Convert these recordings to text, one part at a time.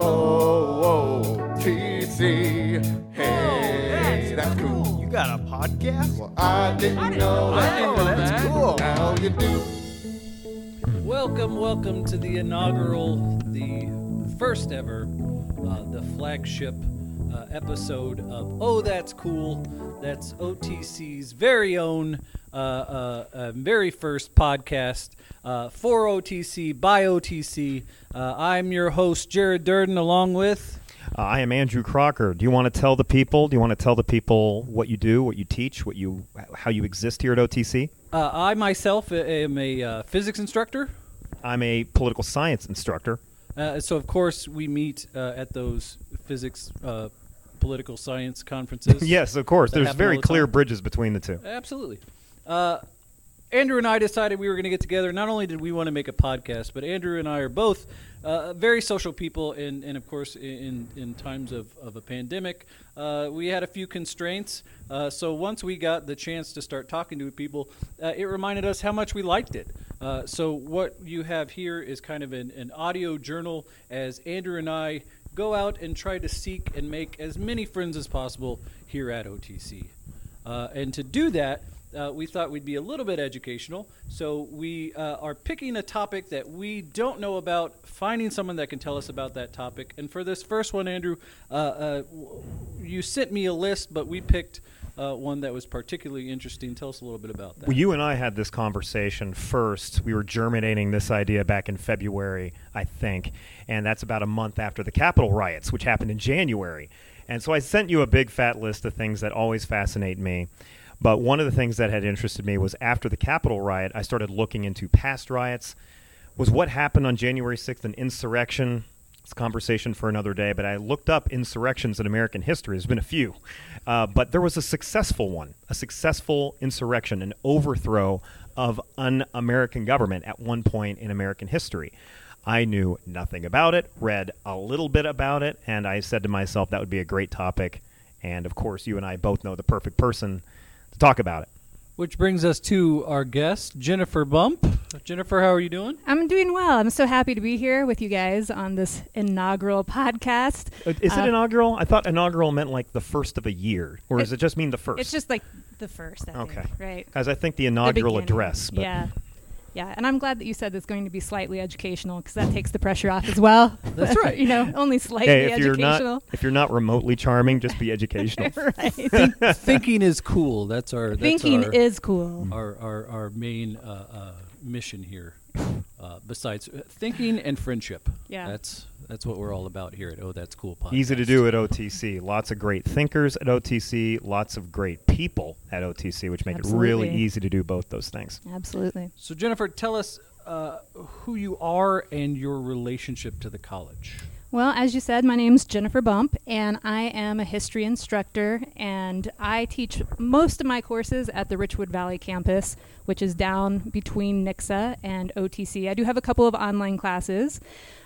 Oh, TC. Hey, that's cool. You got a podcast? Well, I didn't know that. know that. That's cool. Now you do. Welcome, welcome to the inaugural, the first ever, uh, the flagship uh, episode of Oh That's Cool. That's OTC's very own, very first podcast uh, for OTC by OTC. Uh, I'm your host, Jared Durden, along with. Uh, I am Andrew Crocker. Do you want to tell the people? Do you want to tell the people what you do, what you teach, what you, how you exist here at OTC? Uh, I myself am a uh, physics instructor. I'm a political science instructor. Uh, so of course we meet uh, at those physics, uh, political science conferences. yes, of course. There's very the clear time? bridges between the two. absolutely. Uh, Andrew and I decided we were going to get together. Not only did we want to make a podcast, but Andrew and I are both uh, very social people, and, and of course, in in times of, of a pandemic, uh, we had a few constraints. Uh, so once we got the chance to start talking to people, uh, it reminded us how much we liked it. Uh, so what you have here is kind of an, an audio journal as Andrew and I go out and try to seek and make as many friends as possible here at OTC. Uh, and to do that, uh, we thought we'd be a little bit educational. So we uh, are picking a topic that we don't know about, finding someone that can tell us about that topic. And for this first one, Andrew, uh, uh, you sent me a list, but we picked uh, one that was particularly interesting. Tell us a little bit about that. Well, you and I had this conversation first. We were germinating this idea back in February, I think, and that's about a month after the Capitol riots, which happened in January. And so I sent you a big fat list of things that always fascinate me. But one of the things that had interested me was after the Capitol riot, I started looking into past riots. Was what happened on January 6th an insurrection? It's a conversation for another day, but I looked up insurrections in American history. There's been a few. Uh, but there was a successful one, a successful insurrection, an overthrow of un American government at one point in American history. I knew nothing about it, read a little bit about it, and I said to myself that would be a great topic. And of course, you and I both know the perfect person to talk about it. Which brings us to our guest, Jennifer Bump. Jennifer, how are you doing? I'm doing well. I'm so happy to be here with you guys on this inaugural podcast. Uh, Is Uh, it inaugural? I thought inaugural meant like the first of a year, or does it just mean the first? It's just like the first, I Okay. think, right? as I think the The inaugural beginning. address. But Yeah. Yeah, and I'm glad that you said it's going to be slightly educational because that takes the pressure off as well. That's right. you know, only slightly hey, if you're not if you're not remotely charming, just be educational. right. Thinking is cool. That's our that's Thinking our, is cool. our, our, our main uh, uh, mission here. Uh, besides uh, thinking and friendship, Yeah. that's that's what we're all about here at Oh That's Cool Podcast. Easy to do at OTC. Lots of great thinkers at OTC. Lots of great people at OTC, which make it really easy to do both those things. Absolutely. So Jennifer, tell us uh, who you are and your relationship to the college. Well, as you said, my name's Jennifer Bump, and I am a history instructor, and I teach most of my courses at the Richwood Valley campus, which is down between Nixa and OTC. I do have a couple of online classes.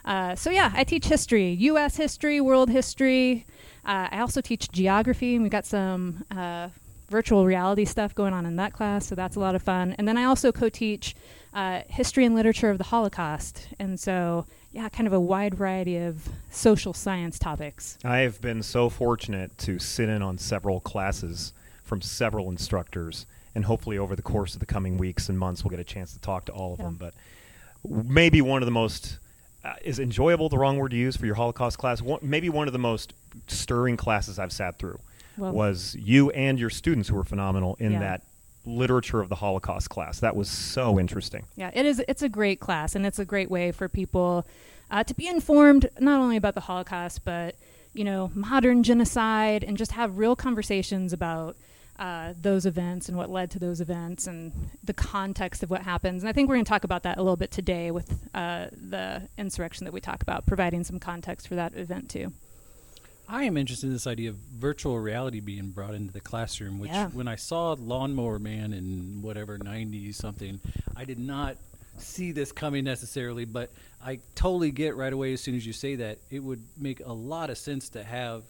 Uh, so, yeah, I teach history, U.S. history, world history. Uh, I also teach geography, and we've got some uh, virtual reality stuff going on in that class, so that's a lot of fun. And then I also co teach uh, history and literature of the Holocaust. And so, yeah, kind of a wide variety of social science topics. I have been so fortunate to sit in on several classes from several instructors, and hopefully over the course of the coming weeks and months, we'll get a chance to talk to all of Yeah. them. But maybe one of the most uh, is enjoyable the wrong word to use for your Holocaust class. One, maybe one of the most stirring classes I've sat through Well, was you and your students who were phenomenal in Yeah. that literature of the Holocaust class. That was so interesting. yeah, it is. It's a great class, and it's a great way for people uh, to be informed not only about the Holocaust, but you know, modern genocide, and just have real conversations about uh, those events and what led to those events and the context of what happens. And I think we're going to talk about that a little bit today with uh, the insurrection that we talk about, providing some context for that event too. I am interested in this idea of virtual reality being brought into the classroom. Which, Yeah. when I saw Lawnmower Man in whatever '90s something, I did not see this coming necessarily, but I totally get right away as soon as you say that it would make a lot of sense to have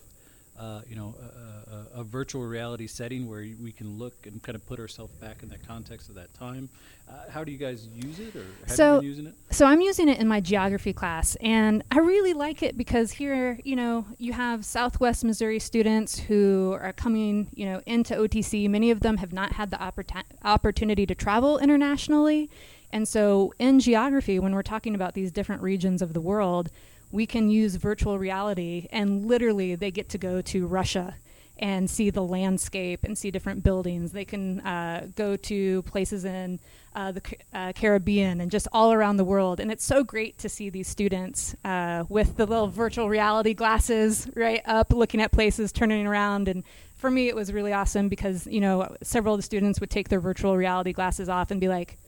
uh, you know, a, a, a virtual reality setting where we can look and kind of put ourselves back in that context of that time. Uh, how do you guys use it, or have So- you been using it? So I'm using it in my geography class, and I really like it because here, you know, you have Southwest Missouri students who are coming, you know, into OTC. Many of them have not had the opportu- opportunity to travel internationally, and so in geography, when we're talking about these different regions of the world, we can use virtual reality, and literally, they get to go to Russia and see the landscape and see different buildings. They can uh, go to places in uh, the uh, Caribbean and just all around the world. And it's so great to see these students uh, with the little virtual reality glasses right up, looking at places, turning around. And for me, it was really awesome because, you know, several of the students would take their virtual reality glasses off and be like,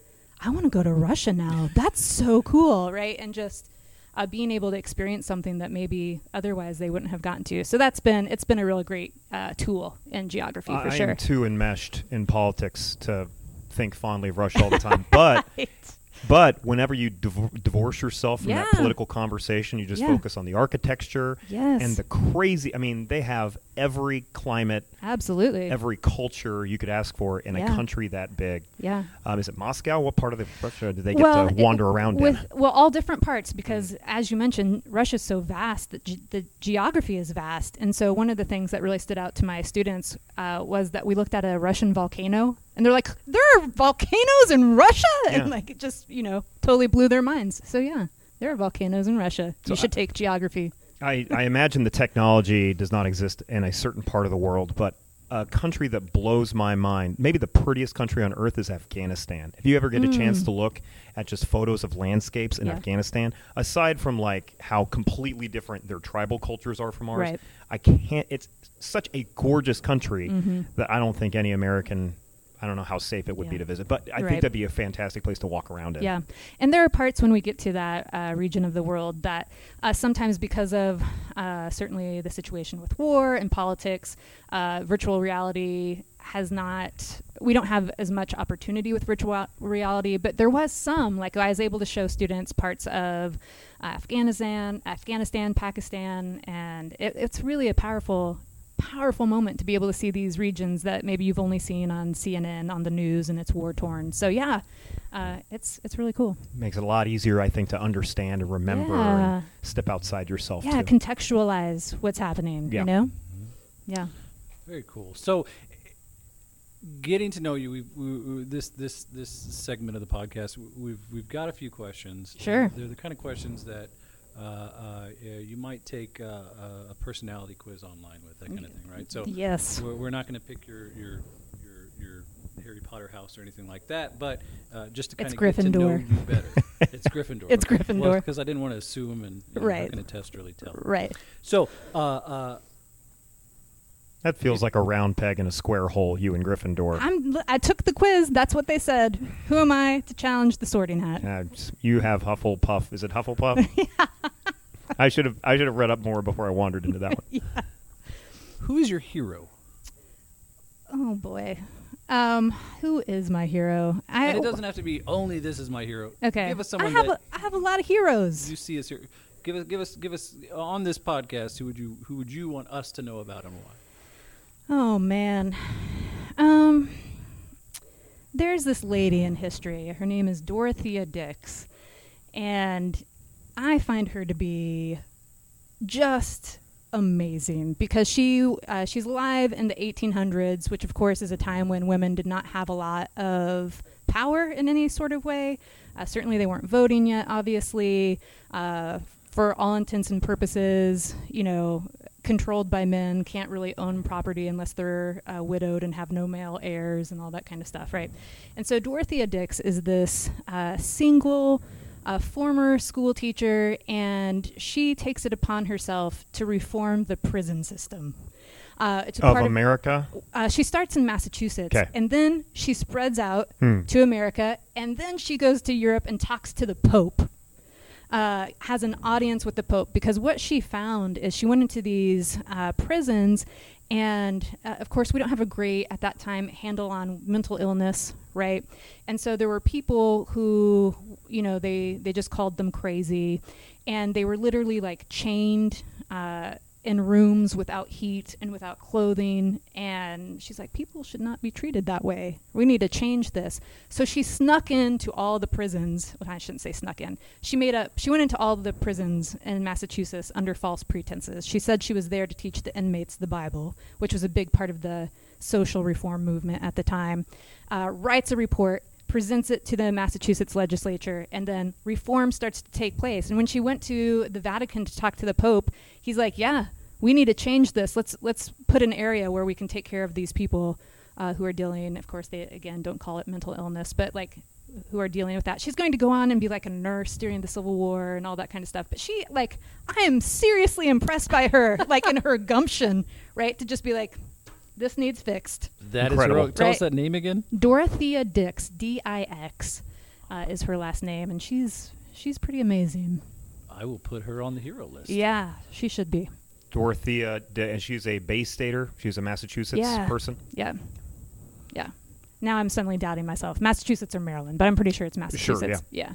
I want to go to Russia now. That's so cool, right? And just uh, being able to experience something that maybe otherwise they wouldn't have gotten to. So that's been it's been a really great uh, tool in geography for I sure. I am too enmeshed in politics to think fondly of Russia all the time. But Right. but whenever you div- divorce yourself from that political conversation, you just Yeah. focus on the architecture Yes. and the crazy. I mean, they have every climate, Absolutely. every culture you could ask for in Yeah. a country that big. yeah. Um, is it Moscow? What part of the Russia do they get well, to it- wander around with in? well all different parts because as you mentioned russia's so vast that ge- the geography is vast and so one of the things that really stood out to my students uh, was that we looked at a russian volcano and they're like there are volcanoes in russia Yeah. and like it just you know totally blew their minds so yeah there are volcanoes in russia So you should I- take geography I, I imagine the technology does not exist in a certain part of the world, but a country that blows my mind, maybe the prettiest country on earth is Afghanistan. If you ever get a chance Mm. to look at just photos of landscapes in Yeah. Afghanistan, aside from like how completely different their tribal cultures are from ours, Right. I can't. It's such a gorgeous country Mhm. that I don't think any American. I don't know how safe it would be to visit, but I Right. think that'd be a fantastic place to walk around in. Yeah, and there are parts when we get to that uh, region of the world that uh, sometimes because of uh, certainly the situation with war and politics, uh, virtual reality has not. We don't have as much opportunity with virtual reality, but there was some. Like I was able to show students parts of Afghanistan, Afghanistan, Pakistan, and it, it's really a powerful. Powerful moment to be able to see these regions that maybe you've only seen on CNN on the news and it's war torn. So yeah, uh, it's it's really cool. Makes it a lot easier, I think, to understand and remember Yeah. and step outside yourself. Yeah, too. contextualize what's happening. Yeah. You know. Yeah. Very cool. So, getting to know you, we, we, we, this this this segment of the podcast, we've we've got a few questions. Sure. They're the kind of questions that uh, uh, you might take uh, a- a personality quiz online with that kind of thing, right? So, Yes. we're, we're not going to pick your your your your Harry Potter house or anything like that, but uh, just to kind of get to know you better. it's Gryffindor. It's Gryffindor. Because I didn't want to assume and you know, Right. not going to test really tell. Right. So, uh, uh, That feels like a round peg in a square hole, you and Gryffindor. I'm. I took the quiz. That's what they said. Who am I to challenge the Sorting Hat? Uh, you have Hufflepuff. Is it Hufflepuff? yeah. I should have I should have read up more before I wandered into that one. yeah. who is your hero? Oh boy. Um, who is my hero? I. and it doesn't have to be only this is my hero. Okay. Give us I have that a, I have a lot of heroes. you see as here. Give us, give us, give us on this podcast. Who would you, who would you want us to know about and why? Oh man. Um there's this lady in history. Her name is Dorothea Dix. And I find her to be just amazing because she uh, she's alive in the 1800s, which of course is a time when women did not have a lot of power in any sort of way. Uh, certainly, they weren't voting yet. Obviously, uh, for all intents and purposes, you know, controlled by men, can't really own property unless they're uh, widowed and have no male heirs and all that kind of stuff, right? And so Dorothea Dix is this uh, single a former school teacher, and she takes it upon herself to reform the prison system. Uh, it's Of America? uh, she starts in Massachusetts, 'Kay. and then she spreads out Hmm. to America, and then she goes to Europe and talks to the Pope. Uh, has an audience with the Pope because what she found is she went into these uh, prisons, and uh, of course we don't have a great at that time handle on mental illness, right? And so there were people who, you know, they they just called them crazy, and they were literally like chained. In rooms without heat and without clothing. And she's like, people should not be treated that way. We need to change this. So she snuck into all the prisons. Well, I shouldn't say snuck in. She made up. She went into all the prisons in Massachusetts under false pretenses. She said she was there to teach the inmates the Bible, which was a big part of the social reform movement at the time. Uh, writes a report presents it to the Massachusetts legislature, and then reform starts to take place. And when she went to the Vatican to talk to the Pope, he's like, "Yeah, we need to change this. Let's let's put an area where we can take care of these people uh, who are dealing. Of course, they again don't call it mental illness, but like who are dealing with that. She's going to go on and be like a nurse during the Civil War and all that kind of stuff. But she like I am seriously impressed by her, like in her gumption, right, to just be like, this needs fixed. That is Incredible. heroic. Tell us that name again. Dorothea Dix, D I X, uh, is her last name, and she's she's pretty amazing. I will put her on the hero list. Yeah, she should be. Dorothea, De- and she's a Bay Stater. She's a Massachusetts Yeah. person. Yeah, yeah. Now I'm suddenly doubting myself. Massachusetts or Maryland, but I'm pretty sure it's Massachusetts. Sure, yeah. Yeah.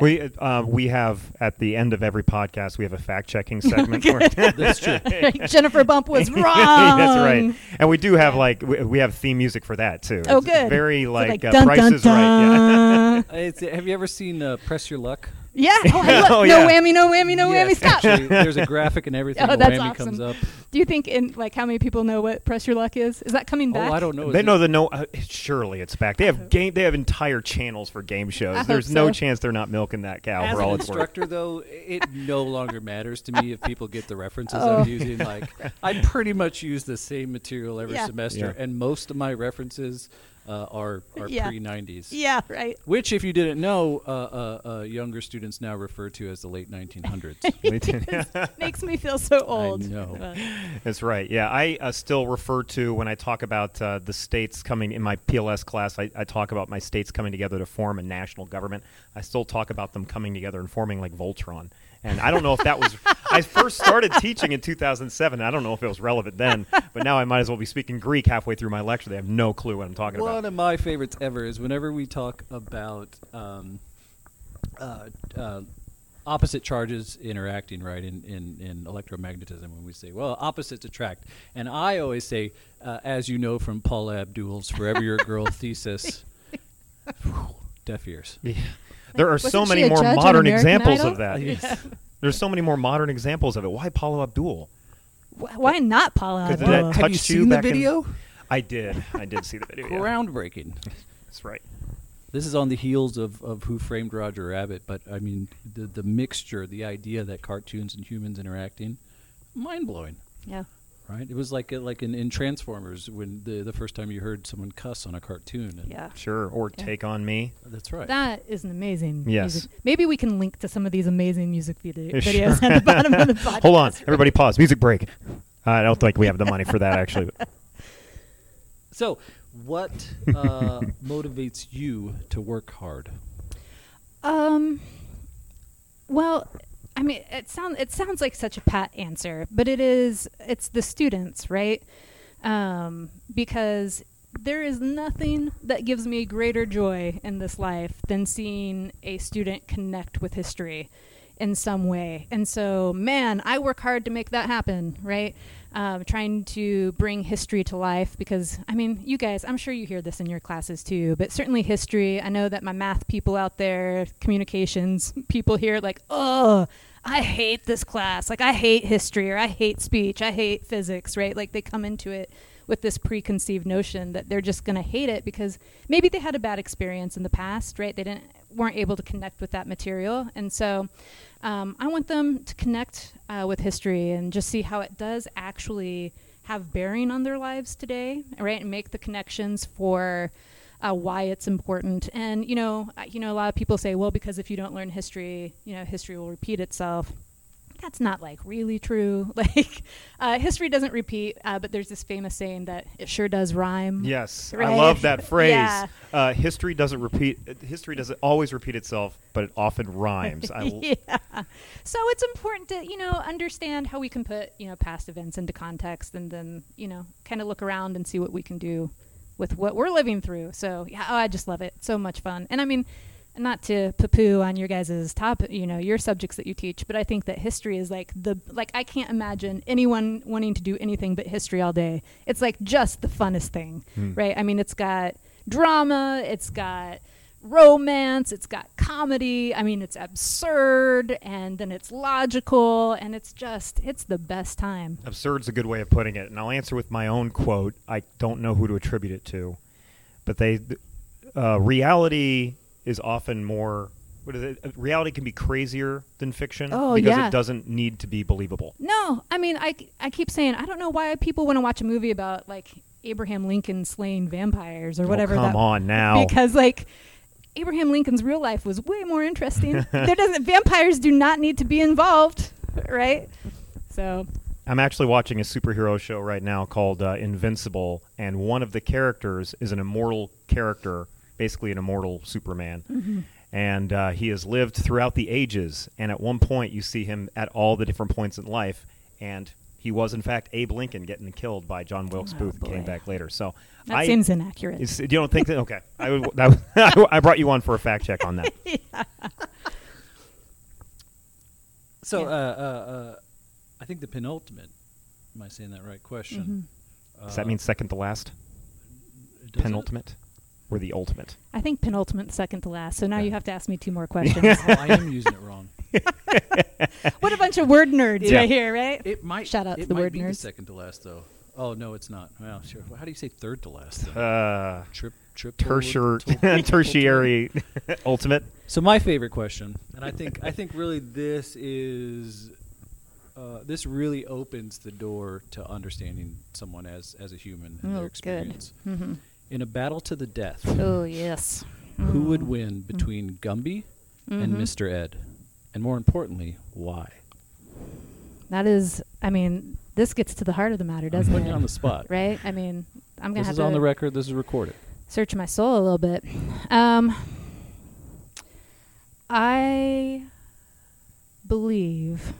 We uh, we have at the end of every podcast we have a fact checking segment. where- That's true. Jennifer Bump was wrong. That's right. And we do have like we, we have theme music for that too. Oh, It's good. Very So, like, uh, dun, Price dun, is Right. Yeah. It's, have you ever seen uh, Press Your Luck? Yeah. Oh, I love- Oh, no yeah. whammy, no whammy, no whammy. Stop. Actually, there's a graphic and everything. Oh, that's whammy awesome. comes up. Do you think in like how many people know what press your luck is? Is that coming back? Oh, I don't know. They Is know it- the no. Uh, surely it's back. They have game. They have entire channels for game shows. I hope There's no so. chance they're not milking that cow As for an all it's worth. instructor, though, it no longer matters to me if people get the references Oh. I'm using. Like, I pretty much use the same material every Yeah. semester, Yeah. and most of my references uh, are are Yeah. pre '90s. Yeah. Right. Which, if you didn't know, uh, uh, uh, younger students now refer to as the late 1900s. Makes me feel so old. I know. That's right. Yeah, I uh, still refer to when I talk about uh, the states coming in my PLS class. I, I talk about my states coming together to form a national government. I still talk about them coming together and forming like Voltron. And I don't know if that was. I first started teaching in 2007. I don't know if it was relevant then, but now I might as well be speaking Greek halfway through my lecture. They have no clue what I'm talking One about. One of my favorites ever is whenever we talk about um, uh, uh, opposite charges interacting, right, in, in, in electromagnetism, when we say, well, opposites attract. And I always say, uh, as you know from Paula Abdul's Forever Your Girl thesis, whew, deaf ears. Yeah. There are so many more modern examples Idol? of that. Yes. There's so many more modern examples of it. Why Paulo Abdul? wh- why not Paula? 'Cause Abdul? that Have touched you you seen the back in- video? I did. I did see the video. yeah. Groundbreaking. That's right. This is on the heels of, of Who Framed Roger Rabbit, but I mean, the, the mixture, the idea that cartoons and humans interacting, mind blowing. yeah. Right? It was like like in, in Transformers when the the first time you heard someone cuss on a cartoon. And Yeah. Sure. Or Yeah. Take on Me. That's right. That is an amazing. Yes. music- Maybe we can link to some of these amazing music video- videos sure. at the bottom of the podcast. Hold on. Everybody pause. Music break. I don't think we have the money for that, actually. so, what uh, motivates you to work hard? Um. Well, I mean, it sounds it sounds like such a pat answer, but it is. It's the students, right? Um, because there is nothing that gives me greater joy in this life than seeing a student connect with history in some way. And so, man, I work hard to make that happen, right? Um, trying to bring history to life because, I mean, you guys, I'm sure you hear this in your classes too, but certainly history. I know that my math people out there, communications people here, like, oh, I hate this class. Like, I hate history or I hate speech. I hate physics, right? Like, they come into it with this preconceived notion that they're just going to hate it because maybe they had a bad experience in the past, right? They didn't weren't able to connect with that material, and so um, I want them to connect uh, with history and just see how it does actually have bearing on their lives today, right? And make the connections for uh, why it's important. And you know, you know, a lot of people say, well, because if you don't learn history, you know, history will repeat itself. That's not like really true. Like, uh, history doesn't repeat, uh, but there's this famous saying that it sure does rhyme. Yes, I love that phrase. Yeah. Uh, history doesn't repeat. History doesn't always repeat itself, but it often rhymes. L- yeah. So it's important to, you know, understand how we can put, you know, past events into context and then, you know, kind of look around and see what we can do with what we're living through. So, yeah, oh, I just love it. So much fun. And I mean, not to poo-poo on your guys' top, you know, your subjects that you teach, but I think that history is like the like I can't imagine anyone wanting to do anything but history all day. It's like just the funnest thing, Hmm. right? I mean, it's got drama, it's got romance, it's got comedy. I mean, it's absurd and then it's logical and it's just it's the best time. Absurd's a good way of putting it, and I'll answer with my own quote. I don't know who to attribute it to, but they, uh, reality is often more. What is it? Reality can be crazier than fiction Oh, because yeah. it doesn't need to be believable. No, I mean, I, I keep saying I don't know why people want to watch a movie about like Abraham Lincoln slaying vampires or whatever. Oh, come that, on now. because like Abraham Lincoln's real life was way more interesting. there doesn't vampires do not need to be involved, right? So I'm actually watching a superhero show right now called uh, Invincible, and one of the characters is an immortal character, basically an immortal Superman. And uh, he has lived throughout the ages, and at one point you see him at all the different points in life, and he was in fact Abe Lincoln getting killed by John Wilkes Oh, Booth. and Came back later, so that I, seems inaccurate. is- you don't think that? Okay, I, would, that, I brought you on for a fact check on that. So, Yeah. uh, uh, uh, I think the penultimate. Am I saying that right? Question. Does that Uh, mean second to last? does it? Penultimate, or the ultimate? I think penultimate, second to last. So now Yeah. you have to ask me two more questions. Oh, I am using it wrong. what a bunch of word nerds Yeah. right here, right? It might. Shout out to the word be the nerds. second to last, though. Oh no, it's not. Well, sure. Well, how do you say third to last? Then? Uh, Trip, trip, tertiary, tertiary, ultimate. So my favorite question, and I think I think really this is uh, this really opens the door to understanding someone as as a human and Oh, their good. experience. Mm-hmm. In a battle to the death, Oh yes. who would Mm. win between Gumby and Mhm. Mr. Ed, and more importantly, why? That is, I mean, this gets to the heart of the matter, doesn't putting it? you on the spot. right? I mean, I'm gonna This is on the record. This is recorded. search my soul a little bit. Um, I believe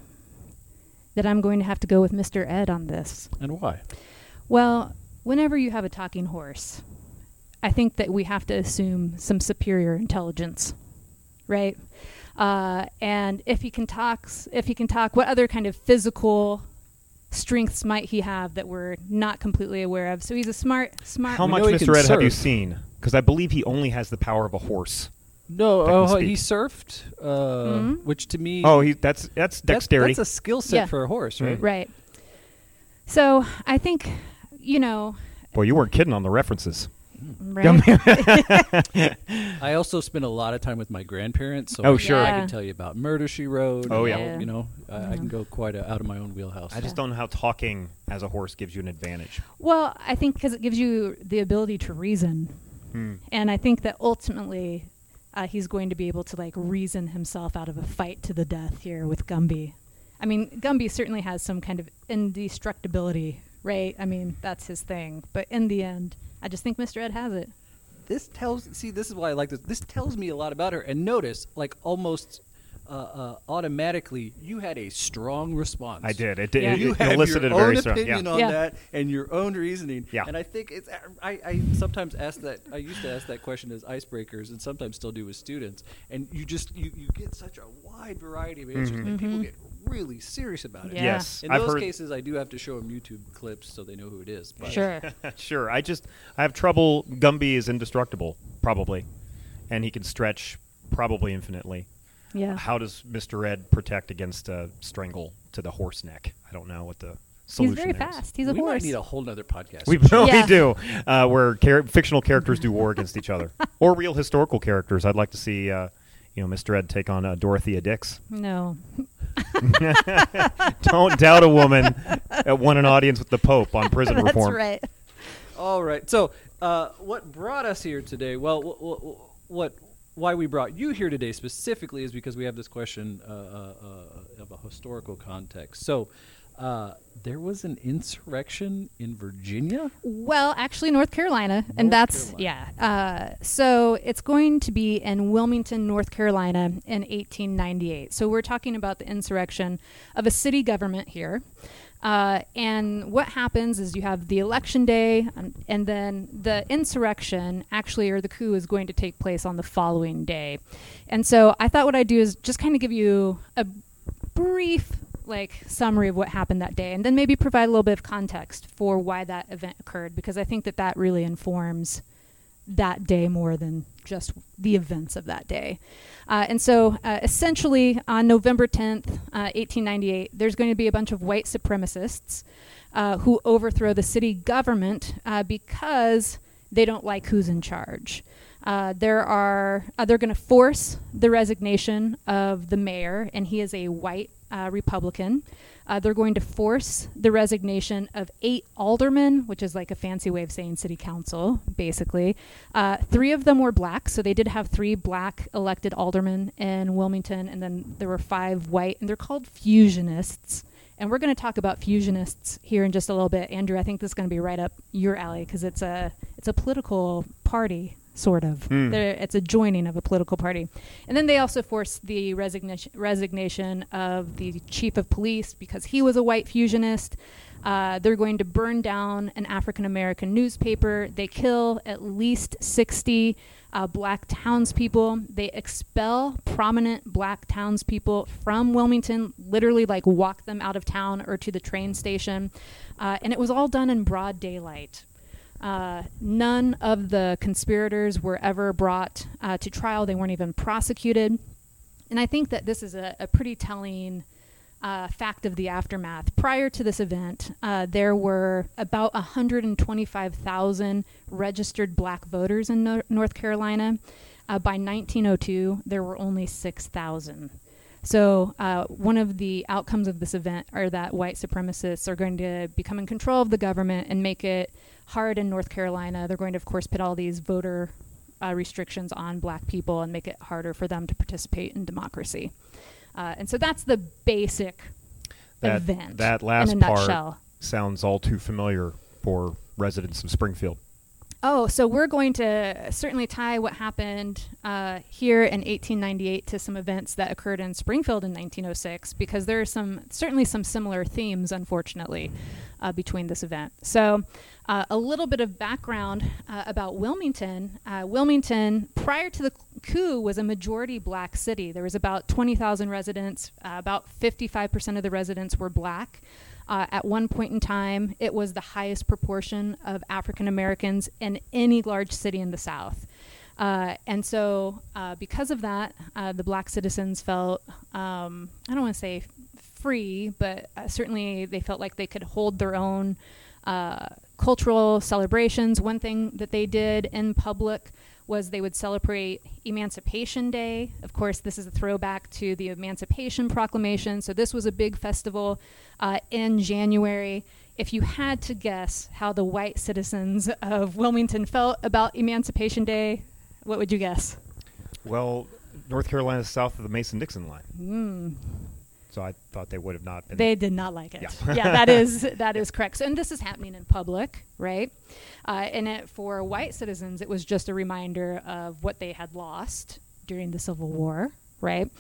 that I'm going to have to go with Mr. Ed on this. And why? Well, whenever you have a talking horse, I think that we have to assume some superior intelligence, right? Uh, and if he can talk, if he can talk, what other kind of physical strengths might he have that we're not completely aware of? So he's a smart, smart. How much know he can Mr. Ed have you seen? Because I believe he only has the power of a horse. No, That oh, he surfed, uh, Mhm. which to me, Oh, he that's that's that's- dexterity. That's, a skill set Yeah. for a horse, right? Mm. Right. So I think, you know, Boy, you weren't kidding on the references. Right? I also spent a lot of time with my grandparents, so Oh, I- sure. I Yeah. can tell you about Murder She Wrote. Oh, and, yeah. you know, I, I can go quite a, out of my own wheelhouse. I just don't know how talking as a horse gives you an advantage. well, I think because it gives you the ability to reason, Hmm. and I think that ultimately uh, he's going to be able to like reason himself out of a fight to the death here with Gumby. I mean, Gumby certainly has some kind of indestructibility, right? I mean, that's his thing. But in the end, I just think Mr. Ed has it. this tells. See, this is why I like this. This tells me a lot about her. And notice, like almost uh, uh, automatically, you had a strong response. I did. It did. Yeah. It, You it have elicited your a very own strong. opinion Yeah. on Yeah. that and your own reasoning. Yeah. And I think it's. I, I sometimes ask that. I used to ask that question as icebreakers, and sometimes still do with students. And you just you, you get such a wide variety of answers, and people Mhm. get really serious about it. Yeah. Yes, In I've those heard. cases, I do have to show them YouTube clips so they know who it is. But Sure. sure. I just I have trouble. Gumby is indestructible, probably, and he can stretch probably infinitely. yeah. How does Mr. Ed protect against a strangle to the horse neck? I don't know what the soul is. He's very there is. fast. He's a we horse. might need a whole nother podcast. We, So- no, Yeah. we do, uh, where char- fictional characters do war against each other, or real historical characters. I'd like to see, uh, you know, Mr. Ed take on uh, Dorothea Dix. no. Don't doubt a woman that won an audience with the Pope on prison reform. That's reform. right. All right. So, uh, what brought us here today? Well, wh- wh- what, why we brought you here today specifically is because we have this question uh, uh, uh, of a historical context. So, uh, there was an insurrection in Virginia. Well, actually, North Carolina, and that's Carolina. yeah. Uh, so it's going to be in Wilmington, North Carolina, in 1898. So we're talking about the insurrection of a city government here. Uh, and what happens is you have the election day, and, and then the insurrection, actually, or the coup, is going to take place on the following day. And so I thought what I'd do is just kind of give you a brief like summary of what happened that day and then maybe provide a little bit of context for why that event occurred because i think that that really informs that day more than just the events of that day. Uh, and so uh, essentially on november 10th uh, 1898 there's going to be a bunch of white supremacists uh, who overthrow the city government uh, because they don't like who's in charge. Uh, there are uh, they're going to force the resignation of the mayor, and he is a white uh, Republican. Uh, they're going to force the resignation of eight aldermen, which is like a fancy way of saying city council, basically. Uh, three of them were black, so they did have three black elected aldermen in Wilmington, and then there were five white, and they're called fusionists. And we're going to talk about fusionists here in just a little bit. Andrew, I think this is going to be right up your alley because it's a it's a political party sort of. They're- It's a joining of a political party. And then they also forced the resignation, resignation of the chief of police because he was a white fusionist. Uh, they're going to burn down an African American newspaper. They kill at least 60 uh, black townspeople. They expel prominent black townspeople from Wilmington, literally, like walk them out of town or to the train station. Uh, and it was all done in broad daylight. Uh, none of the conspirators were ever brought uh, to trial. They weren't even prosecuted. And I think that this is a, a pretty telling uh, fact of the aftermath. Prior to this event, uh, there were about 125,000 registered black voters in Nor- North Carolina. Uh, by 1902, there were only 6,000. So, uh, one of the outcomes of this event are that white supremacists are going to become in control of the government and make it hard in North Carolina. They're going to, of course, put all these voter uh, restrictions on black people and make it harder for them to participate in democracy. Uh, and so that's the basic That, event that last part nutshell. sounds all too familiar for residents of Springfield. Oh, so we're going to certainly tie what happened uh, here in 1898 to some events that occurred in Springfield in 1906 because there are some certainly some similar themes, unfortunately, uh, between this event. So, uh, a little bit of background uh, about Wilmington. Uh, Wilmington, prior to the coup, was a majority black city. There was about 20,000 residents. Uh, about 55% of the residents were black. Uh, at one point in time, it was the highest proportion of African Americans in any large city in the South. Uh, and so, uh, because of that, uh, the black citizens felt, um, I don't want to say free, but uh, certainly they felt like they could hold their own uh, cultural celebrations. One thing that they did in public was they would celebrate Emancipation Day. Of course, this is a throwback to the Emancipation Proclamation. So, this was a big festival uh, in January. If you had to guess how the white citizens of Wilmington felt about Emancipation Day, what would you guess? Well, North Carolina is south of the Mason-Dixon line, Mm, so I thought they would have not been. they did not like it. Yeah. Yeah, that is that is correct. So, and this is happening in public, right? Uh, and it, for white citizens, it was just a reminder of what they had lost during the Civil War, right?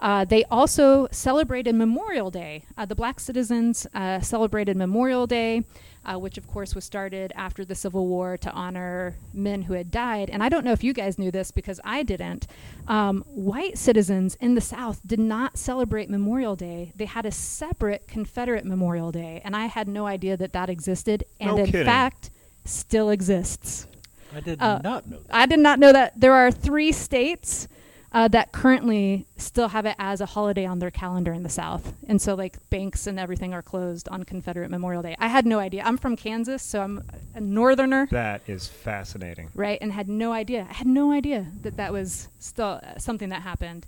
Uh, they also celebrated Memorial Day. Uh, the black citizens uh, celebrated Memorial Day, uh, which of course was started after the Civil War to honor men who had died. And I don't know if you guys knew this because I didn't. Um, white citizens in the South did not celebrate Memorial Day. They had a separate Confederate Memorial Day, and I had no idea that that existed, and No in kidding. fact, still exists. I did Uh, not know that. I did not know that there are three states uh, that currently still have it as a holiday on their calendar in the South. And so, like, banks and everything are closed on Confederate Memorial Day. I had no idea. I'm from Kansas, so I'm a northerner, That is fascinating. right? And had no idea. I had no idea that that was still uh, something that happened.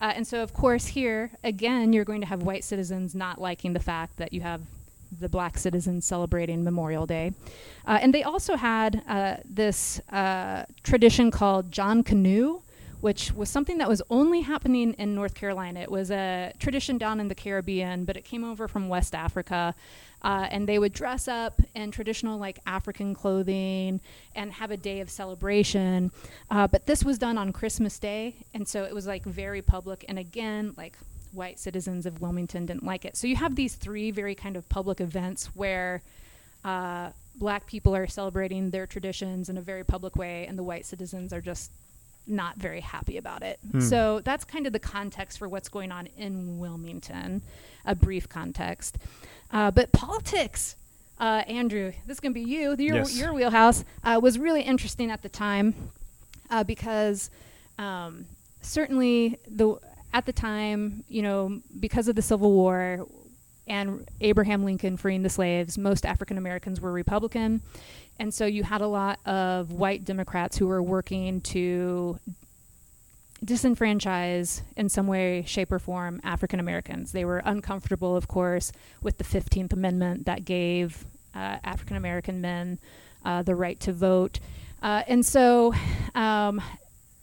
Uh, and so, of course, here, again, you're going to have white citizens not liking the fact that you have the black citizens celebrating Memorial Day. Uh, and they also had uh, this uh, tradition called John Canoe, which was something that was only happening in North Carolina. It was a tradition down in the Caribbean, but it came over from West Africa. Uh, and they would dress up in traditional, like African clothing, and have a day of celebration. Uh, but this was done on Christmas Day, and so it was like very public. And again, like white citizens of Wilmington didn't like it. So you have these three very kind of public events where uh, black people are celebrating their traditions in a very public way, and the white citizens are just not very happy about it. Hmm. So that's kind of the context for what's going on in Wilmington, a brief context. Uh, but politics, uh, Andrew, this is going to be you, your, Yes. your wheelhouse, uh, was really interesting at the time uh, because um, certainly the at the time, you know, because of the Civil War and Abraham Lincoln freeing the slaves, most African Americans were Republican. And so you had a lot of white Democrats who were working to disenfranchise in some way, shape, or form African Americans. They were uncomfortable, of course, with the 15th Amendment that gave uh, African American men uh, the right to vote. Uh, and so, um,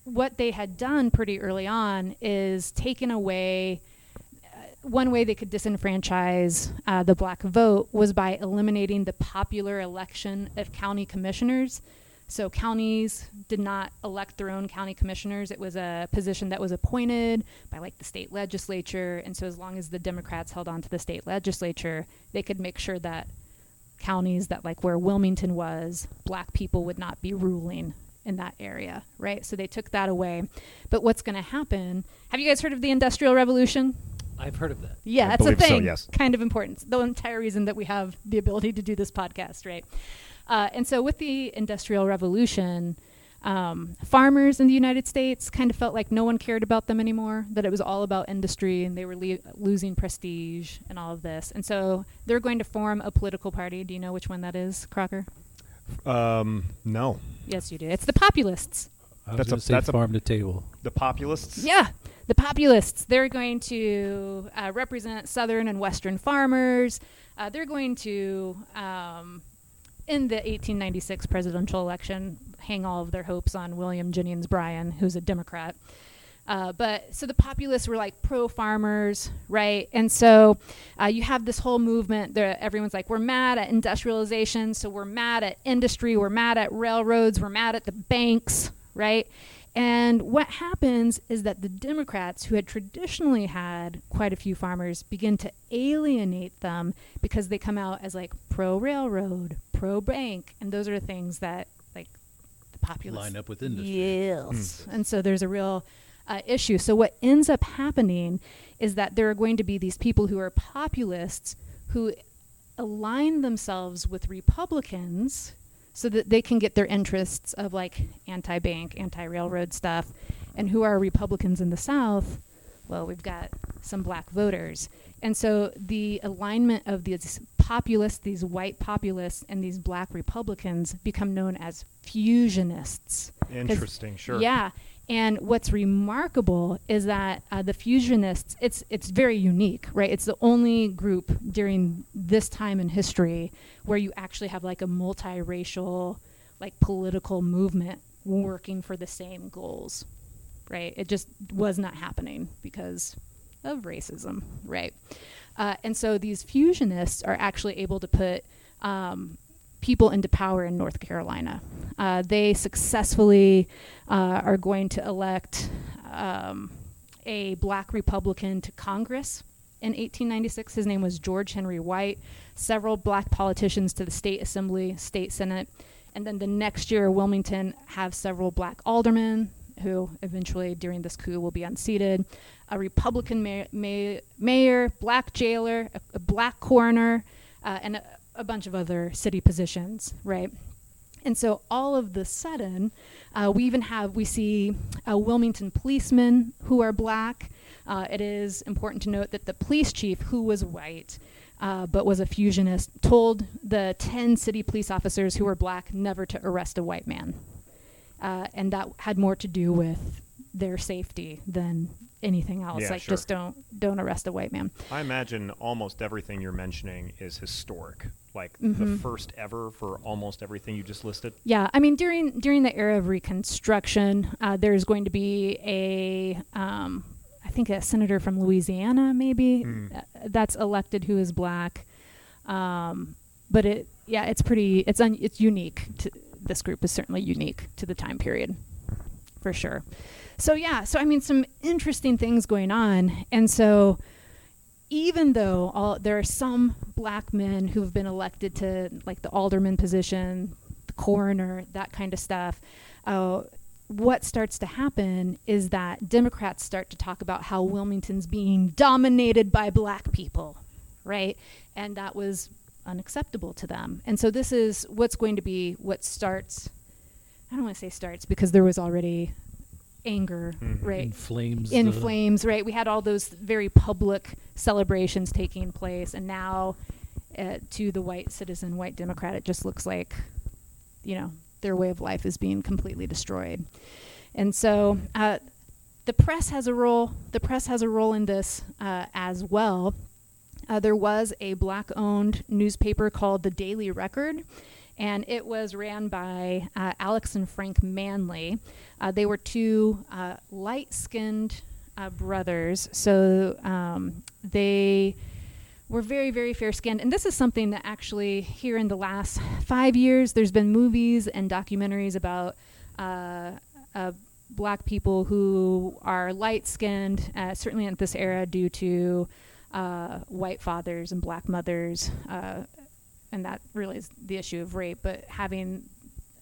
what they had done pretty early on is taken away. One way they could disenfranchise uh, the black vote was by eliminating the popular election of county commissioners. So counties did not elect their own county commissioners. It was a position that was appointed by like the state legislature, and so as long as the Democrats held on to the state legislature, they could make sure that counties that like where Wilmington was, black people would not be ruling in that area, right? So they took that away. But what's going to happen? Have you guys heard of the Industrial Revolution? I've heard of that. Yeah, I it's a believe so, thing. yes. Kind of important. The entire reason that we have the ability to do this podcast, right? Uh, and so with the Industrial Revolution, um, farmers in the United States kind of felt like no one cared about them anymore, that it was all about industry and they were le- losing prestige and all of this. And so they're going to form a political party. Do you know which one that is, Crocker? Um, no. Yes, you do. It's the Populists. I was That's a- gonna say that's a- farm to table. The populists? Yeah, the populists. They're going to uh, represent Southern and Western farmers. Uh, they're going to, um, in the 1896 presidential election, hang all of their hopes on William Jennings Bryan, who's a Democrat. Uh, but so the populists were like pro farmers, right? And so uh, you have this whole movement that everyone's like, we're mad at industrialization, so we're mad at industry, we're mad at railroads, we're mad at the banks, right? And what happens is that the Democrats, who had traditionally had quite a few farmers, begin to alienate them because they come out as like pro railroad, pro bank, and those are the things that like the populace Line up with industry. Yes. And so there's a real uh, issue. So what ends up happening is that there are going to be these people who are populists who align themselves with Republicans so that they can get their interests of like anti-bank, anti-railroad stuff. And who are Republicans in the South? Well, we've got some black voters. And so the alignment of these populists, these white populists, and these black Republicans become known as fusionists. Interesting, sure. Yeah. And what's remarkable is that uh, the fusionists, it's it's very unique, right? It's the only group during this time in history where you actually have like a multiracial, like political movement working for the same goals, right? It just was not happening because of racism, right? Uh, and so these fusionists are actually able to put um, people into power in North Carolina. Uh, they successfully uh, are going to elect um, a black Republican to Congress in 1896. His name was George Henry White. Several black politicians to the state assembly, state senate, and then the next year, Wilmington have several black aldermen who eventually, during this coup, will be unseated. A Republican mayor, black jailer, a, a black coroner, uh, and a, a bunch of other city positions, right? And so all of the sudden, uh, we even have, we see uh, Wilmington policemen who are black. Uh, it is important to note that the police chief, who was white, uh, but was a fusionist, told the 10 city police officers who were black never to arrest a white man. Uh, and that had more to do with their safety than anything else. Yeah, like sure. just don't don't arrest a white man. I imagine almost everything you're mentioning is historic. Like Mm-hmm. the first ever for almost everything you just listed. Yeah, I mean during during the era of Reconstruction, uh, there's going to be a, um, I think a senator from Louisiana, maybe uh, that's elected who is black. Um, but it, yeah, it's pretty, it's un, it's unique. To, this group is certainly unique to the time period, for sure. so yeah, so I mean, some interesting things going on, and so even though all there are some black men who've been elected to like the alderman position, the coroner, that kind of stuff. Uh, what starts to happen is that Democrats start to talk about how Wilmington's being dominated by black people, right? And that was unacceptable to them. And so this is what's going to be what starts. I don't want to say starts because there was already anger, Mhm. right? In flames. the- right? We had all those very public celebrations taking place, and now uh, to the white citizen, white Democrat, it just looks like, you know, their way of life is being completely destroyed. And so uh, the press has a role. The press has a role in this uh, as well. Uh, there was a black-owned newspaper called the Daily Record, and it was ran by uh, Alex and Frank Manly. Uh, they were two uh, light-skinned uh, brothers, so um, they were very, very fair-skinned. And this is something that actually, here in the last five years, there's been movies and documentaries about uh, uh, black people who are light-skinned, uh, certainly in this era, due to uh, white fathers and black mothers, uh, and that really is the issue of rape. But having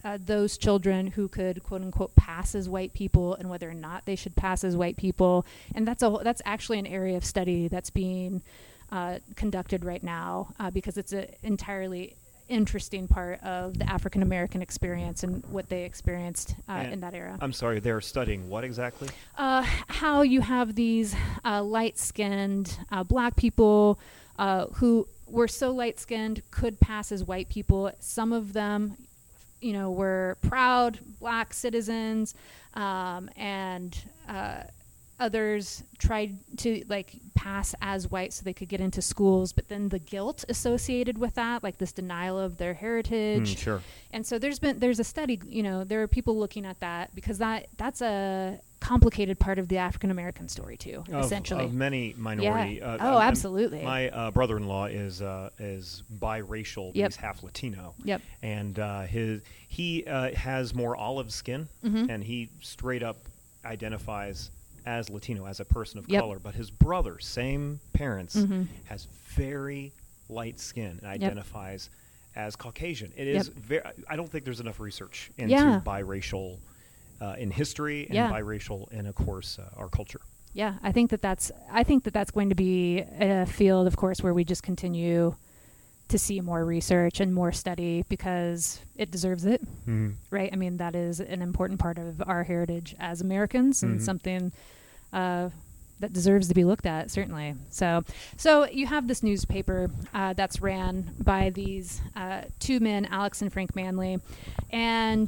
uh, those children who could quote unquote pass as white people and whether or not they should pass as white people, and that's a whole- that's actually an area of study that's being uh, conducted right now uh, because it's an entirely interesting part of the African American experience and what they experienced uh, in that era I'm sorry, they're studying what exactly? uh, how you have these uh, light-skinned uh, black people uh, who were so light-skinned could pass as white people. Some of them, you know, were proud black citizens, um, and uh, others tried to like pass as white so they could get into schools. But then the guilt associated with that, like this denial of their heritage, Hmm, sure. and so there's been there's a study you know there are people looking at that because that that's a complicated part of the African American story too Of- essentially of many minority. Yeah. Uh, Oh, I'm- I'm- absolutely. My uh, brother-in-law is uh, is biracial. Yep. He's half Latino. Yep. And uh, his he uh, has more olive skin, Mhm. and he straight up identifies as Latino, as a person of Yep. color. But his brother, same parents, Mhm. has very light skin and identifies as Caucasian. It Yep. is very. I don't think there's enough research into Yeah. biracial. Uh, in history and Yeah. biracial, and of course, uh, our culture. yeah I think that that's I think that that's going to be a field of course where we just continue to see more research and more study because it deserves it right? I mean, that is an important part of our heritage as Americans and Mhm. something uh, that deserves to be looked at, certainly. So, so you have this newspaper uh, that's ran by these uh, two men, Alex and Frank Manly, and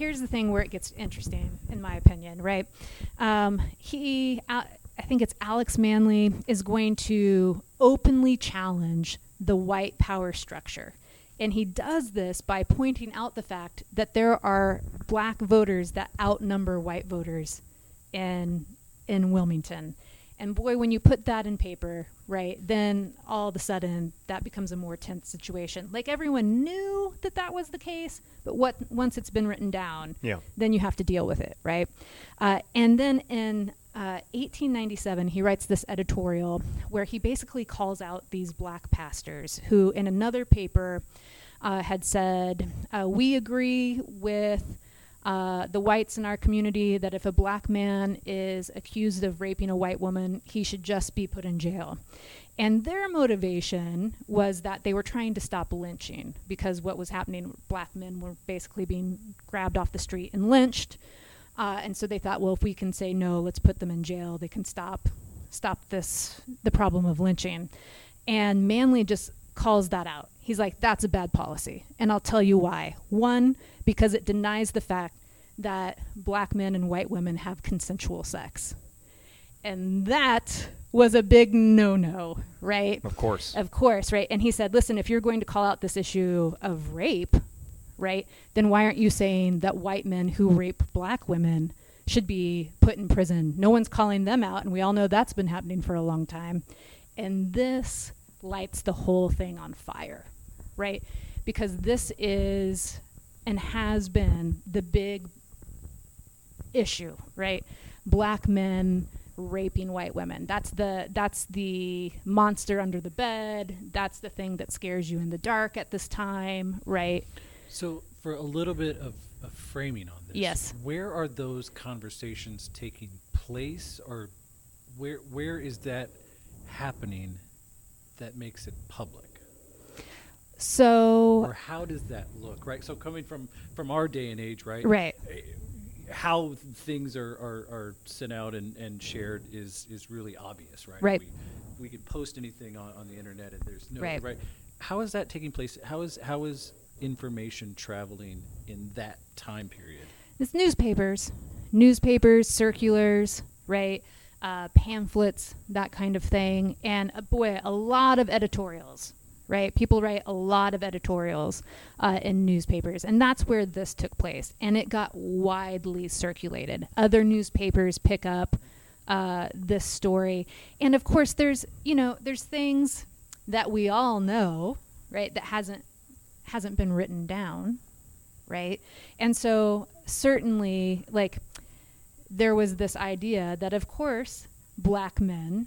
here's the thing where it gets interesting, in my opinion, right? Um, he, I think it's Alex Manly, is going to openly challenge the white power structure. And he does this by pointing out the fact that there are black voters that outnumber white voters in in Wilmington. And boy, when you put that in paper, right, then all of a sudden that becomes a more tense situation. Like everyone knew that that was the case, but what once it's been written down, Yeah. then you have to deal with it, right? Uh, and then in uh, 1897, he writes this editorial where he basically calls out these black pastors who, in another paper, uh, had said, uh, We agree with uh, the whites in our community that if a black man is accused of raping a white woman, he should just be put in jail. And their motivation was that they were trying to stop lynching because what was happening, black men were basically being grabbed off the street and lynched. Uh, and so they thought, well, if we can say no, let's put them in jail. They can stop stop this the problem of lynching. And Manly just calls that out. He's like, that's a bad policy, and I'll tell you why. One, because it denies the fact that black men and white women have consensual sex, and that was a big no-no, right? Of course. Of course, right? And he said, listen, if you're going to call out this issue of rape, right, then why aren't you saying that white men who rape black women should be put in prison? No one's calling them out, and we all know that's been happening for a long time. And this lights the whole thing on fire, right? Because this is and has been the big issue, right? black men raping white women. That's the that's the monster under the bed. That's the thing that scares you in the dark at this time, right? So, for a little bit of, of framing on this, Yes. where are those conversations taking place, or where where is that happening that makes it public, So or how does that look? Right. So, coming from from our day and age, right? right. eh, How things are, are, are sent out and, and shared is, is really obvious, right? Right. We, we can post anything on, on the internet and there's no Right. How is that taking place? How is how is information traveling in that time period? It's newspapers, newspapers, circulars, right? Uh, pamphlets, that kind of thing, and uh, boy, a lot of editorials, right? People write a lot of editorials uh, in newspapers, and that's where this took place, and it got widely circulated. Other newspapers pick up uh, this story, and of course, there's you know there's things that we all know, right? That hasn't hasn't been written down, right? And so certainly like there was this idea that of course black men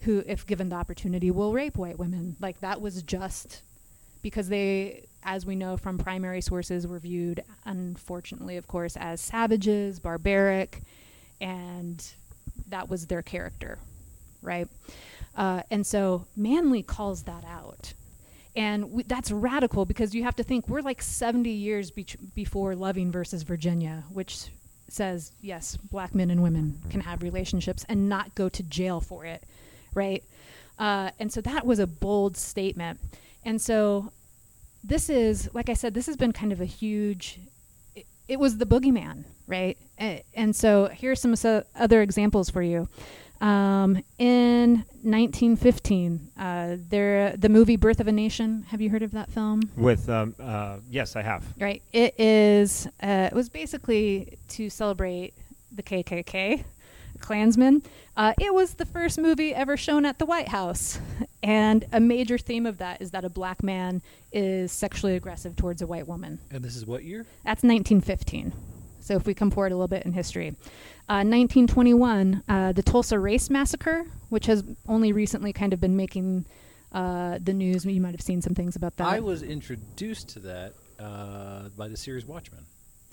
who if given the opportunity will rape white women. Like that was just because they as we know from primary sources were viewed unfortunately of course as savages barbaric and that was their character right? Uh, and so manly calls that out. And we, that's radical because you have to think we're like 70 years be- before loving versus virginia which says yes black men and women can have relationships and not go to jail for it right uh, and so that was a bold statement and so this is like i said this has been kind of a huge it, it was the boogeyman right A- and so here's some so- other examples for you um, in 1915, uh, there the movie Birth of a Nation. Have you heard of that film? With um, uh, yes, I have. Right. It is. Uh, it was basically to celebrate the KKK, Klansmen. Uh, it was the first movie ever shown at the White House, and a major theme of that is that a black man is sexually aggressive towards a white woman. And this is what year? That's 1915. So if we come forward a little bit in history, uh, 1921, uh, the Tulsa Race Massacre, which has only recently kind of been making uh, the news. You might have seen some things about that. I was introduced to that uh, by the series Watchmen.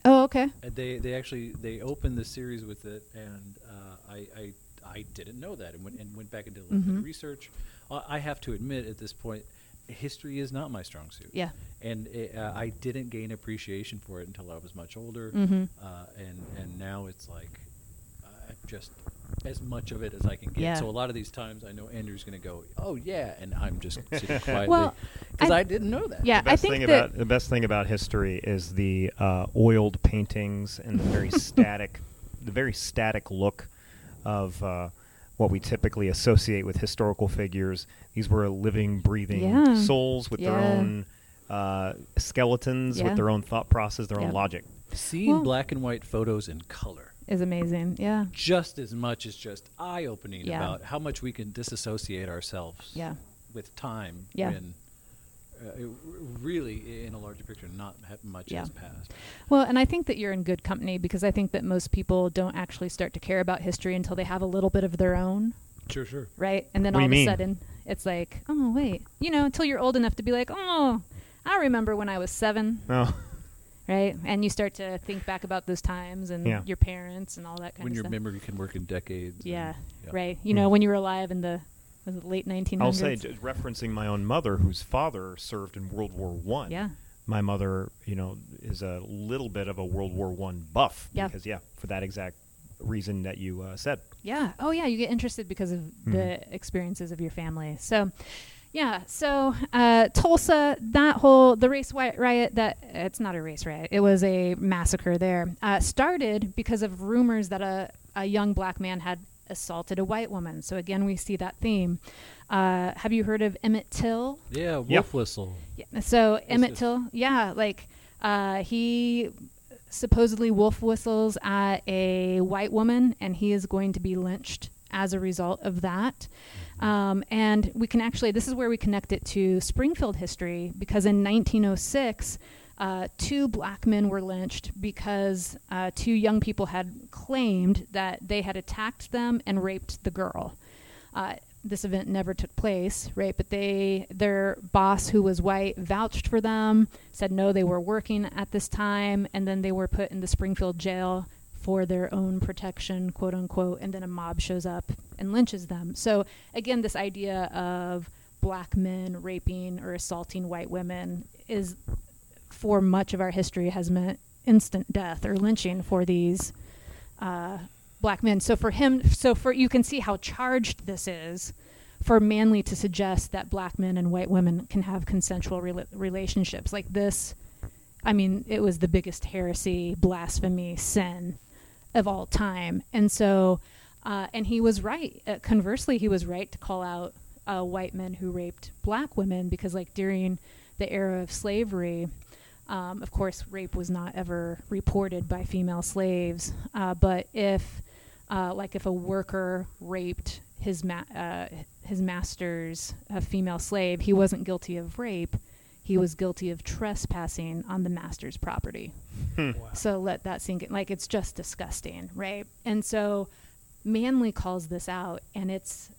oh, okay. And they they actually they opened the series with it, and uh, I, I I didn't know that, and went and went back and did a little bit Mhm. of research. Uh, I have to admit, at this point, history is not my strong suit. Yeah. and it, uh, I didn't gain appreciation for it until I was much older, Mm-hmm. uh, and and now it's like uh, just as much of it as I can get. Yeah. So a lot of these times, I know Andrew's going to go, "Oh yeah," and I'm just sitting quietly Well, because I- I, didn't know that. Yeah, the I best think thing about the best thing about history is the uh, oiled paintings and the very static, the very static look of uh, what we typically associate with historical figures. These were living, breathing Yeah. souls with their own uh, skeletons, Yeah. with their own thought process, their Yeah. own logic. Seeing Well- black and white photos in color. is amazing. Yeah. just as much as just eye opening Yeah. about how much we can disassociate ourselves Yeah. with time Yeah. when uh, it, really in a larger picture not ha- much Yeah. has passed Well, and I think that you're in good company because I think that most people don't actually start to care about history until they have a little bit of their own, sure sure right? And then What all you of a sudden it's like, oh, wait. You know, until you're old enough to be like, oh, I remember when I was seven, Oh, right? And you start to think back about those times and Yeah. your parents and all that kind of thing. when your memory can work in decades and- yeah, yeah. right. You know, Hmm. when you were alive in the was it late 1900s? I'll say, referencing my own mother, whose father served in World War One. yeah. my mother, you know, is a little bit of a World War One buff. Yeah. Because yeah, for that exact reason that you uh, said. Yeah. Oh, yeah. You get interested because of the experiences of your family. So, yeah. So, uh, Tulsa, that whole the race riot. That it's not a race riot. It was a massacre there. Uh, started because of rumors that a a young black man had assaulted a white woman. So again, we see that theme. Uh, have you heard of Emmett Till? yeah wolf Yeah. whistle Yeah. So Emmett is- Till, yeah, like uh, he supposedly wolf whistles at a white woman, and he is going to be lynched as a result of that. Um, and we can actually, this is where we connect it to Springfield history, because in 1906, uh, two black men were lynched because uh, two young people had claimed that they had attacked them and raped the girl. Uh, this event never took place, right? But they, their boss, who was white, vouched for them, said no, they were working at this time, and then they were put in the Springfield jail for their own protection, quote unquote, and then a mob shows up and lynches them. So again, this idea of black men raping or assaulting white women is for much of our history has meant instant death or lynching for these uh, black men. So for him, so for you can see how charged this is for Manly to suggest that black men and white women can have consensual rela- relationships like this. I mean, it was the biggest heresy, blasphemy, sin of all time, and so. Uh, and he was right. Uh, conversely, he was right to call out uh, white men who raped black women because, like, during the era of slavery, um, of course, rape was not ever reported by female slaves. Uh, but if, uh, like, if a worker raped his ma- uh, his master's a female slave, he wasn't guilty of rape. He was guilty of trespassing on the master's property. So let that sink in. Like, it's just disgusting, right? And so Manly calls this out, and it's,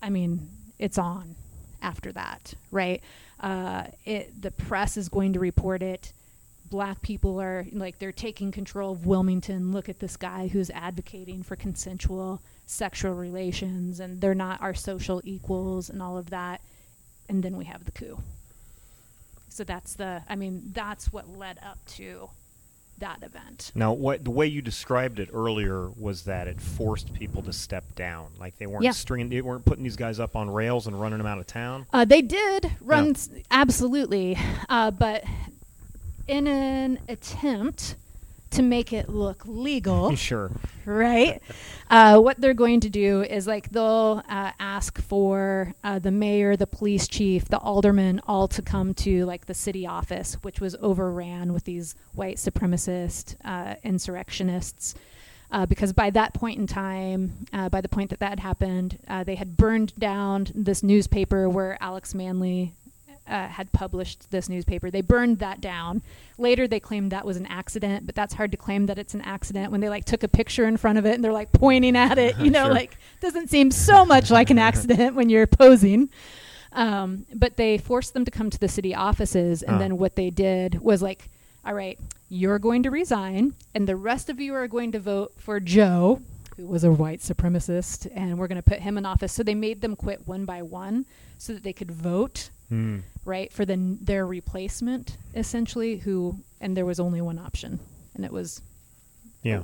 I mean, it's on after that, right? Uh, it, the press is going to report it. Black people are like they're taking control of Wilmington. Look at this guy who's advocating for consensual sexual relations, and they're not our social equals, and all of that. And then we have the coup. So that's the, I mean, that's what led up to that event. Now, what the way you described it earlier was that it forced people to step down. Like they weren't Yeah. stringing, they weren't putting these guys up on rails and running them out of town. Uh, they did run s absolutely, uh, but in an attempt to make it look legal, sure. right? Uh, what they're going to do is like they'll uh, ask for uh, the mayor, the police chief, the alderman, all to come to like the city office, which was overran with these white supremacist uh, insurrectionists. Uh, because by that point in time, uh, by the point that that happened, uh, they had burned down this newspaper where Alex Manly uh, had published this newspaper. They burned that down. Later, they claimed that was an accident, but that's hard to claim that it's an accident when they like took a picture in front of it and they're like pointing at it. You know, Sure. like doesn't seem so much like an accident when you're posing. Um, but they forced them to come to the city offices, and Ah. then what they did was like, all right, you're going to resign, and the rest of you are going to vote for Joe, who was a white supremacist, and we're going to put him in office. So they made them quit one by one so that they could vote Hmm. Right for the their replacement essentially who and there was only one option and it was Yeah.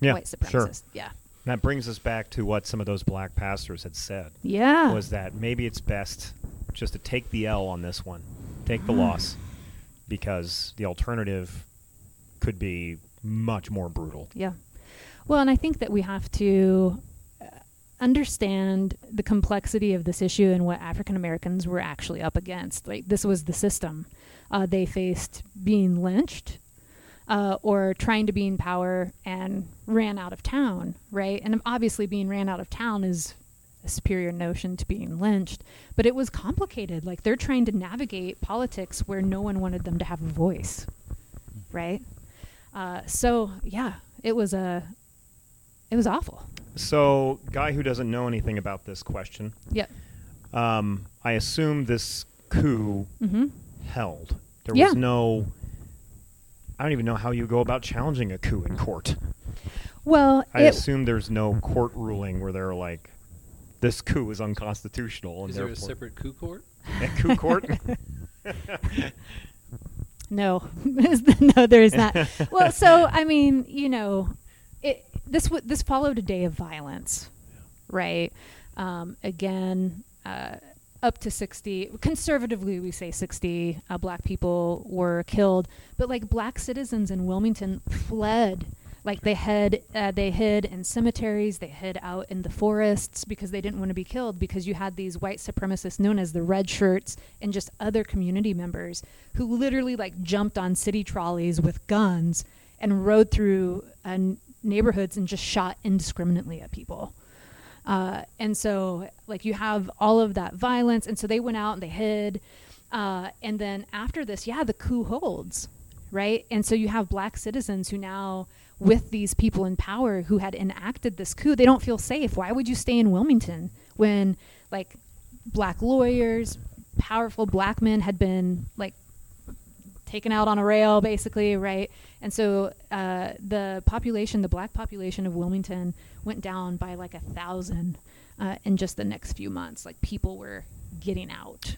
Yeah. white Sure. supremacist yeah That brings us back to what some of those black pastors had said. yeah was that maybe it's best just to take the L on this one, take Mm. the loss, because the alternative could be much more brutal. yeah well and i think that we have to understand the complexity of this issue and what african americans were actually up against like this was the system uh, they faced being lynched uh, or trying to be in power and ran out of town, right? And obviously, being ran out of town is a superior notion to being lynched, but it was complicated. Like they're trying to navigate politics where no one wanted them to have a voice, right? Uh, so yeah, it was a, it was awful. So, guy who doesn't know anything about this question, Yep. um, I assume this coup Mm-hmm. held. There Yeah. was no. I don't even know how you go about challenging a coup in court. Well, I it, assume there's no court ruling where they're like, this coup is unconstitutional, and Is there a separate coup court? a coup court. No, no, there is not. well, so I mean, you know, it this w- this followed a day of violence, right? Um, again, uh, up to sixty. Conservatively, we say sixty uh, black people were killed, but like black citizens in Wilmington fled. Like they hid, uh, they hid in cemeteries. They hid out in the forests because they didn't want to be killed. Because you had these white supremacists known as the red shirts and just other community members who literally like jumped on city trolleys with guns and rode through n- neighborhoods and just shot indiscriminately at people. Uh, and so, like, you have all of that violence. And so they went out and they hid. Uh, and then after this, yeah, the coup holds. right? And so you have black citizens who now, with these people in power who had enacted this coup, they don't feel safe. Why would you stay in Wilmington when, like, black lawyers, powerful black men had been, like, taken out on a rail, basically, right? And so uh, the population, the black population of Wilmington, went down by like a thousand uh, in just the next few months. Like people were getting out.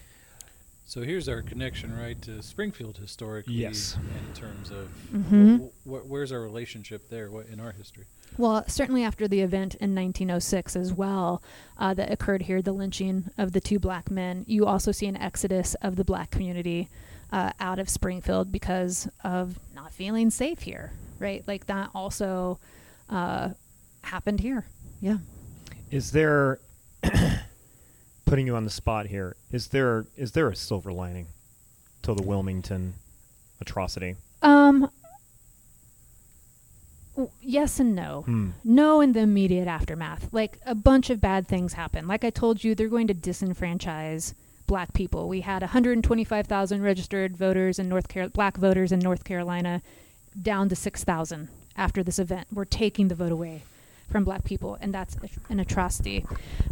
So here's our connection, right, to Springfield historically. Yes. In terms of mm-hmm. wh- wh- where's our relationship there what, in our history? Well, certainly after the event in 1906 as well uh, that occurred here, the lynching of the two black men, you also see an exodus of the black community uh, out of Springfield because of not feeling safe here, right? Like that also uh, happened here. Yeah. Is there putting you on the spot here? Is there is there a silver lining to the Wilmington atrocity? Um. Yes and no. Hmm. No in the immediate aftermath. Like a bunch of bad things happen. Like I told you, they're going to disenfranchise black people. We had 125,000 registered voters in North Carolina, black voters in North Carolina, down to 6,000 after this event. We're taking the vote away from black people, and that's an atrocity.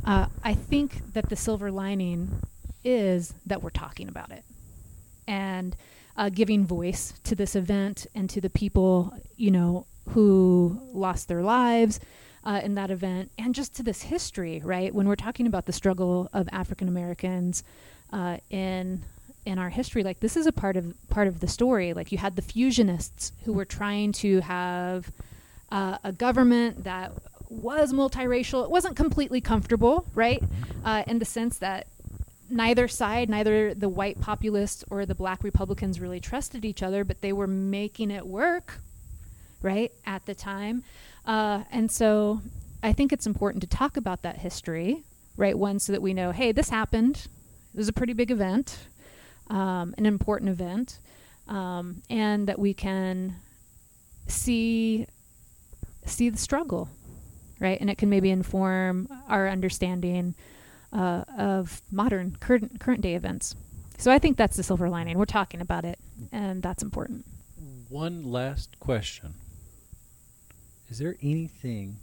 Uh, I think that the silver lining is that we're talking about it and uh, giving voice to this event and to the people, you know, who lost their lives uh, in that event, and just to this history, right? When we're talking about the struggle of African Americans uh, in in our history, like this is a part of part of the story. Like you had the fusionists who were trying to have uh, a government that was multiracial. It wasn't completely comfortable, right? Uh, in the sense that neither side, neither the white populists or the black Republicans really trusted each other, but they were making it work, right, at the time. Uh, and so I think it's important to talk about that history, right, one, so that we know, hey, this happened. It was a pretty big event, um, an important event, um, and that we can see see the struggle, right, and it can maybe inform our understanding uh, of modern current current day events. So I think that's the silver lining. We're talking about it, and that's important. One last question. Is there anything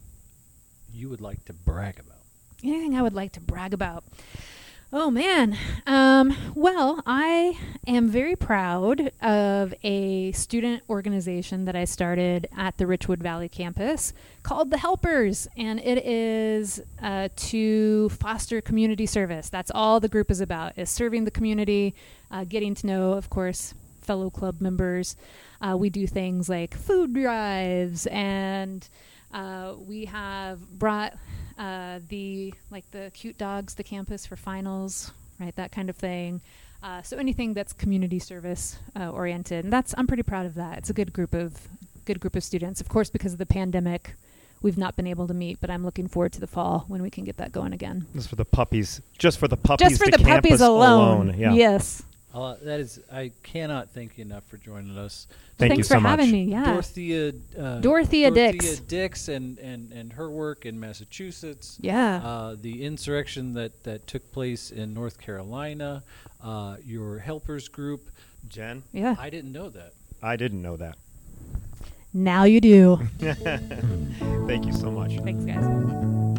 you would like to brag about? Anything I would like to brag about? Oh man. Um, well, I am very proud of a student organization that I started at the Richwood Valley campus called the Helpers, and it is uh, to foster community service. That's all the group is about: is serving the community, uh, getting to know, of course, fellow club members. Uh, we do things like food drives and uh, we have brought uh, the like the cute dogs to campus for finals, right? That kind of thing. Uh, so anything that's community service uh, oriented, and that's I'm pretty proud of that. It's a good group of good group of students. Of course, because of the pandemic, we've not been able to meet, but I'm looking forward to the fall when we can get that going again. Just for the puppies. Just for the puppies. Just for to the puppies campus alone. Yeah. Yes. Uh, that is, I cannot thank you enough for joining us. Thank Thanks you for so having much. me. Yeah. Dorothea, uh, Dorothea Dix. Dix and, and, and her work in Massachusetts. Yeah. Uh, the insurrection that, that took place in North Carolina, uh, your helpers group. Jen, yeah. I didn't know that. I didn't know that. Now you do. Thank you so much. Thanks, guys.